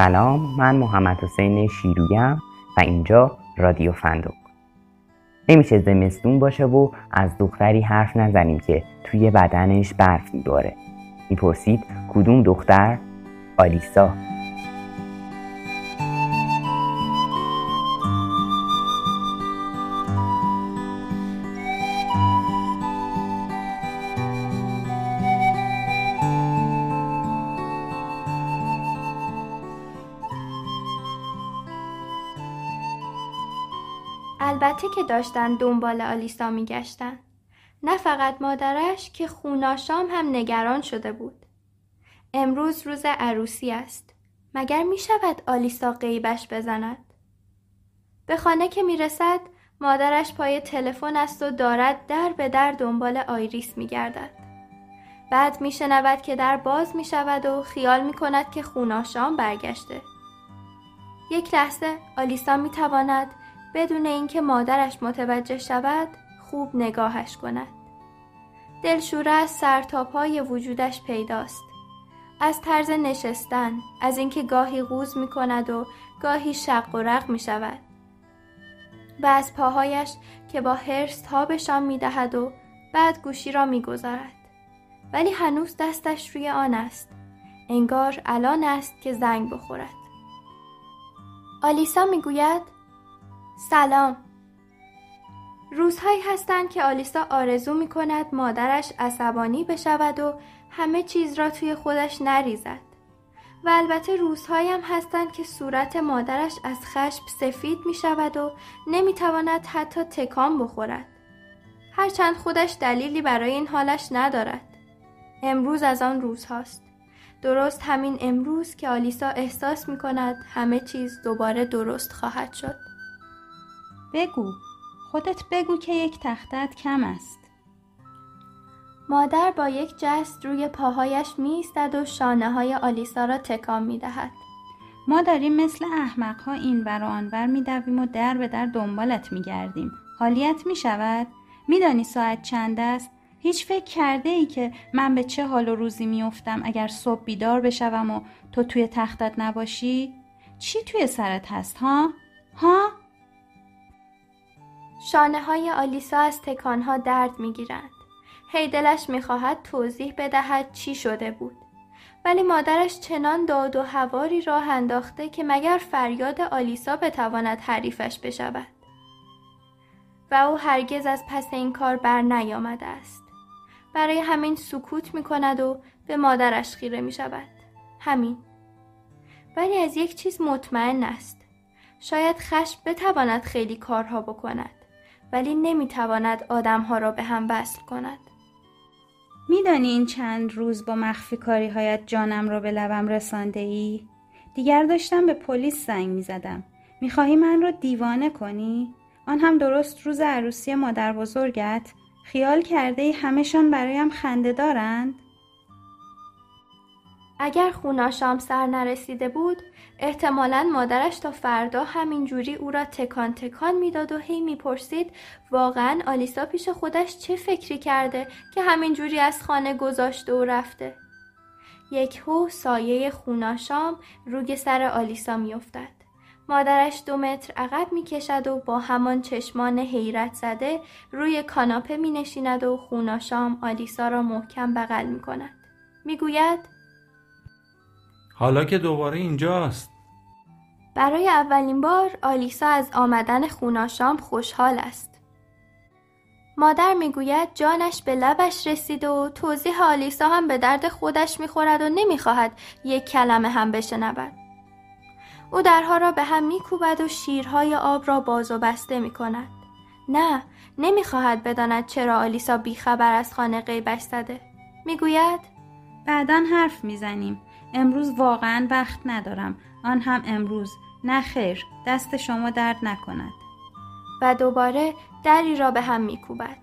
سلام من محمد حسین شیرویم و اینجا رادیو فندق. نمیشه زمستون باشه و از دختری حرف نزنیم که توی بدنش برف میباره. می‌پرسید کدوم دختر؟ آلیسا. البته که داشتن دنبال آلیسا میگشتن. نه فقط مادرش که خوناشام هم نگران شده بود. امروز روز عروسی است. مگر می شود آلیسا قیبش بزند؟ به خانه که می رسد مادرش پای تلفن است و دارد در به در دنبال آیریس می گردد. بعد می شنود که در باز می شود و خیال می کند که خوناشام برگشته. یک لحظه آلیسا می تواند بدون اینکه مادرش متوجه شود خوب نگاهش کند. دلشوره از سرتاپای وجودش پیداست. از طرز نشستن، از اینکه گاهی قوز می کند و گاهی شق و رق می شود. و از پاهایش که با هرس تابشان می دهد و بعد گوشی را می گذارد. ولی هنوز دستش روی آن است. انگار الان است که زنگ بخورد. آلیسا می گوید سلام. روزهایی هستند که آلیسا آرزو می کند مادرش عصبانی بشود و همه چیز را توی خودش نریزد. و البته روزهایی هم هستند که صورت مادرش از خشم سفید می شود و نمی تواند حتی تکان بخورد. هرچند خودش دلیلی برای این حالش ندارد. امروز از آن روز هاست درست همین امروز که آلیسا احساس می کند همه چیز دوباره درست خواهد شد. بگو خودت بگو که یک تختت کم است مادر با یک جست روی پاهایش میستد و شانه های آلیسا را تکان می دهد. ما داریم مثل احمق ها این ور و آنور می دویم و در به در دنبالت می گردیم. حالیت می شود؟ میدانی ساعت چند است؟ هیچ فکر کرده ای که من به چه حال و روزی میافتم اگر صبح بیدار بشوم و تو توی تختت نباشی؟ چی توی سرت هست ها؟ ها؟ شانه های آلیسا از تکانها درد می گیرند. هی دلش می‌خواهد توضیح بدهد چی شده بود. ولی مادرش چنان داد و هواری راه انداخته که مگر فریاد آلیسا بتواند حریفش بشود. و او هرگز از پس این کار بر نیامده است. برای همین سکوت می کند و به مادرش خیره می شود. همین. ولی از یک چیز مطمئن است. شاید خشم بتواند خیلی کارها بکند. ولی نمی‌تواند آدمها را به هم وصل کند. میدانی این چند روز با مخفی کاری هایت جانم را به لبم رسانده ای؟ دیگر داشتم به پلیس زنگ می زدم. می‌خواهی من را دیوانه کنی؟ آن هم درست روز عروسی مادر بزرگت؟ خیال کرده ای همشان برایم خنده دارند؟ اگر خوناشام سر نرسیده بود احتمالا مادرش تا فردا همینجوری او را تکان تکان می‌داد و هی می‌پرسید واقعا آلیسا پیش خودش چه فکری کرده که همینجوری از خانه گذاشته و رفته یک هو سایه خوناشام روی سر آلیسا میافتد مادرش دو متر عقب می‌کشد و با همان چشمان حیرت زده روی کاناپه می نشیند و خوناشام آلیسا را محکم بغل می کند. حالا که دوباره اینجاست برای اولین بار آلیسا از آمدن خوناشام خوشحال است. مادر می‌گوید جانش به لبش رسیده و توضیح آلیسا هم به درد خودش می‌خورد و نمی‌خواهد یک کلمه هم بشنود. او درها را به هم میکوبد و شیرهای آب را باز و بسته می‌کند. نه نمی‌خواهد بداند چرا آلیسا بیخبر از خانه غیبش زده. می‌گوید بعدا حرف می‌زنیم. امروز واقعا وقت ندارم. آن هم امروز. نه خیر دست شما درد نکند. و دوباره دری را به هم میکوبد.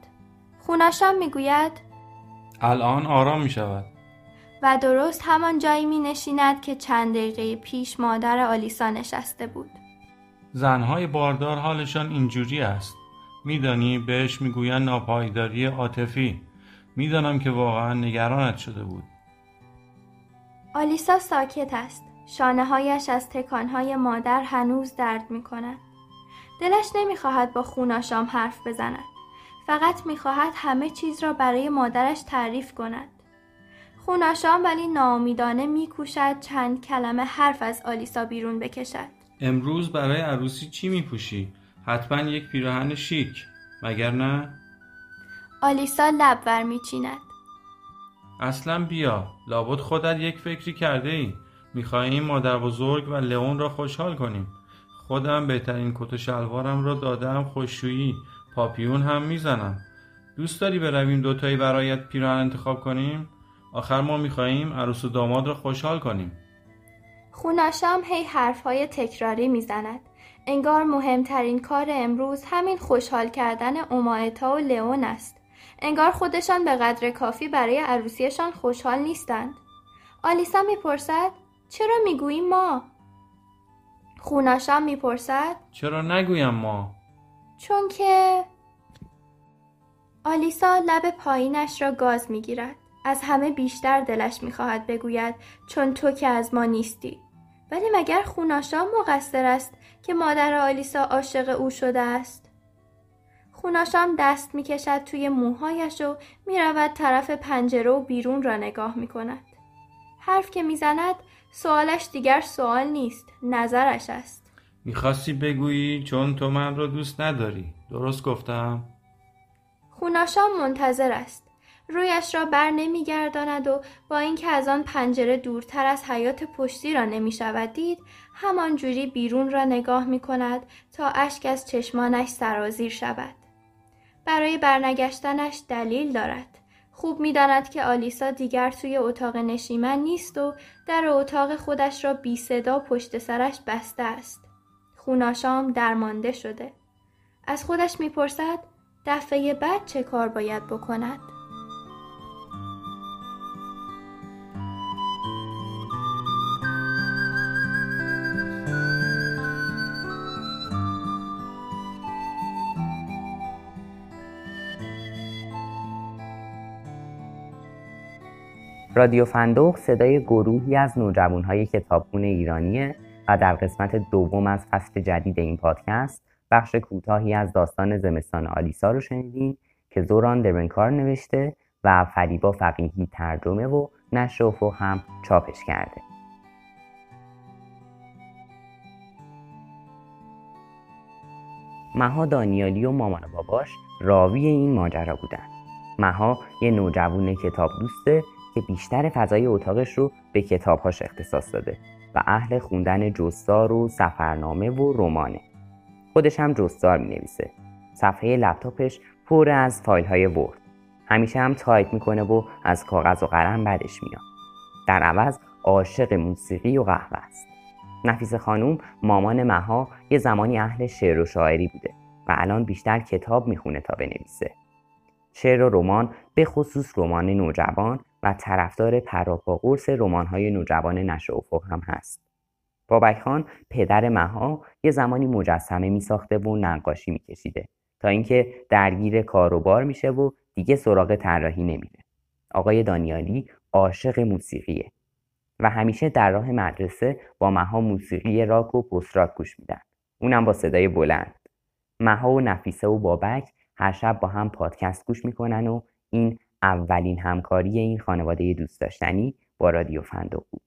خونشان می‌گوید الان آرام می شود و درست همان جایی می نشیند که چند دقیقه پیش مادر آلیسا نشسته بود. زنهای باردار حالشان اینجوری است. میدانی بهش می‌گویند ناپایداری عاطفی. می‌دانم که واقعا نگرانت شده بود. آلیسا ساکت است شانه هایش از تکانهای مادر هنوز درد می کند. دلش نمی‌خواهد با خوناشام حرف بزند. فقط می‌خواهد همه چیز را برای مادرش تعریف کند. خوناشام ولی ناامیدانه میکوشد چند کلمه حرف از آلیسا بیرون بکشد. امروز برای عروسی چی میپوشی؟ حتما یک پیراهن شیک مگر نه؟ آلیسا لب ور میچیند. اصلا بیا لابد خودت یک فکری کرده ای. می‌خواهیم مادر بزرگ و لئون را خوشحال کنیم. خودم بهترین کت و شلوارم را دادم خوششویی پاپیون هم می‌زنم. دوست داری برویم دوتایی برایت پیراهن انتخاب کنیم؟ آخر ما می‌خواهیم عروس و داماد را خوشحال کنیم. خونشام هی حرفهای تکراری می‌زند. انگار مهمترین کار امروز همین خوشحال کردن اومایتا و لئون است. انگار خودشان به قدر کافی برای عروسیشان خوشحال نیستند. آلیسا می‌پرسد چرا می‌گوییم ما؟ خوناشام می‌پرسد چرا نگویم ما؟ چون که آلیسا لب پایینش را گاز می‌گیرد. از همه بیشتر دلش می‌خواهد بگوید چون تو که از ما نیستی. ولی مگر خوناشام مقصر است که مادر آلیسا عاشق او شده است؟ خوناشام دست می‌کشد توی موهایش و می‌رود طرف پنجره و بیرون را نگاه می‌کند. حرف که می‌زند سوالش دیگر سوال نیست نظرش است. می‌خواستی بگویی چون تو من را دوست نداری. درست گفتم؟ خوناشام منتظر است. رویش را بر نمیگرداند و با اینکه از آن پنجره دورتر از حیات پشتی را نمی شود دید همان جوری بیرون را نگاه می کند تا اشک از چشمانش سرازیر شود. برای برنگشتنش دلیل دارد خوب می‌داند که آلیسا دیگر توی اتاق نشیمن نیست و در اتاق خودش را بی صدا پشت سرش بسته است. خوناشام درمانده شده. از خودش می‌پرسد دفعه بعد چه کار باید بکند؟ رادیو فندق صدای گروهی از نوجوانهای کتابخون ایرانیه و در قسمت دوم از فصل جدید این پادکست بخش کوتاهی از داستان زمستان آلیسا رو شنیدیم که زوران درنکار نوشته و فریبا فقیهی ترجمه و نشر افق هم چاپش کرده. مها دانیالی و مامان باباش راوی این ماجرا بودن. مها یه نوجوون کتاب دوسته که بیشتر فضای اتاقش رو به کتابهاش اختصاص داده و اهل خوندن جستار و سفرنامه و رمانه. خودش هم جستار می نویسه صفحه لپتاپش پر از فایل های Word همیشه هم تایپ می‌کنه و از کاغذ و قلم بدش میاد. در عوض عاشق موسیقی و قهوه است. نفیس خانوم مامان مها یه زمانی اهل شعر و شاعری بوده و الان بیشتر کتاب می‌خونه تا بنویسه. شعر و رمان به خصوص رمان نوجوان طرفدار پراپاقرص رمان‌های نوجوان نشر افق هم هست. بابک خان پدر مها یه زمانی مجسمه می ساخته و نقاشی می کشیده تا اینکه درگیر کار و بار میشه و دیگه سراغ طراحی نمیره. آقای دانیالی عاشق موسیقیه و همیشه در راه مدرسه با مها موسیقی راک و پست راک گوش میدن. اونم با صدای بلند. مها و نفیسه و بابک هر شب با هم پادکست گوش می‌کنن و این اولین همکاری این خانواده دوست داشتنی با رادیو فندق بود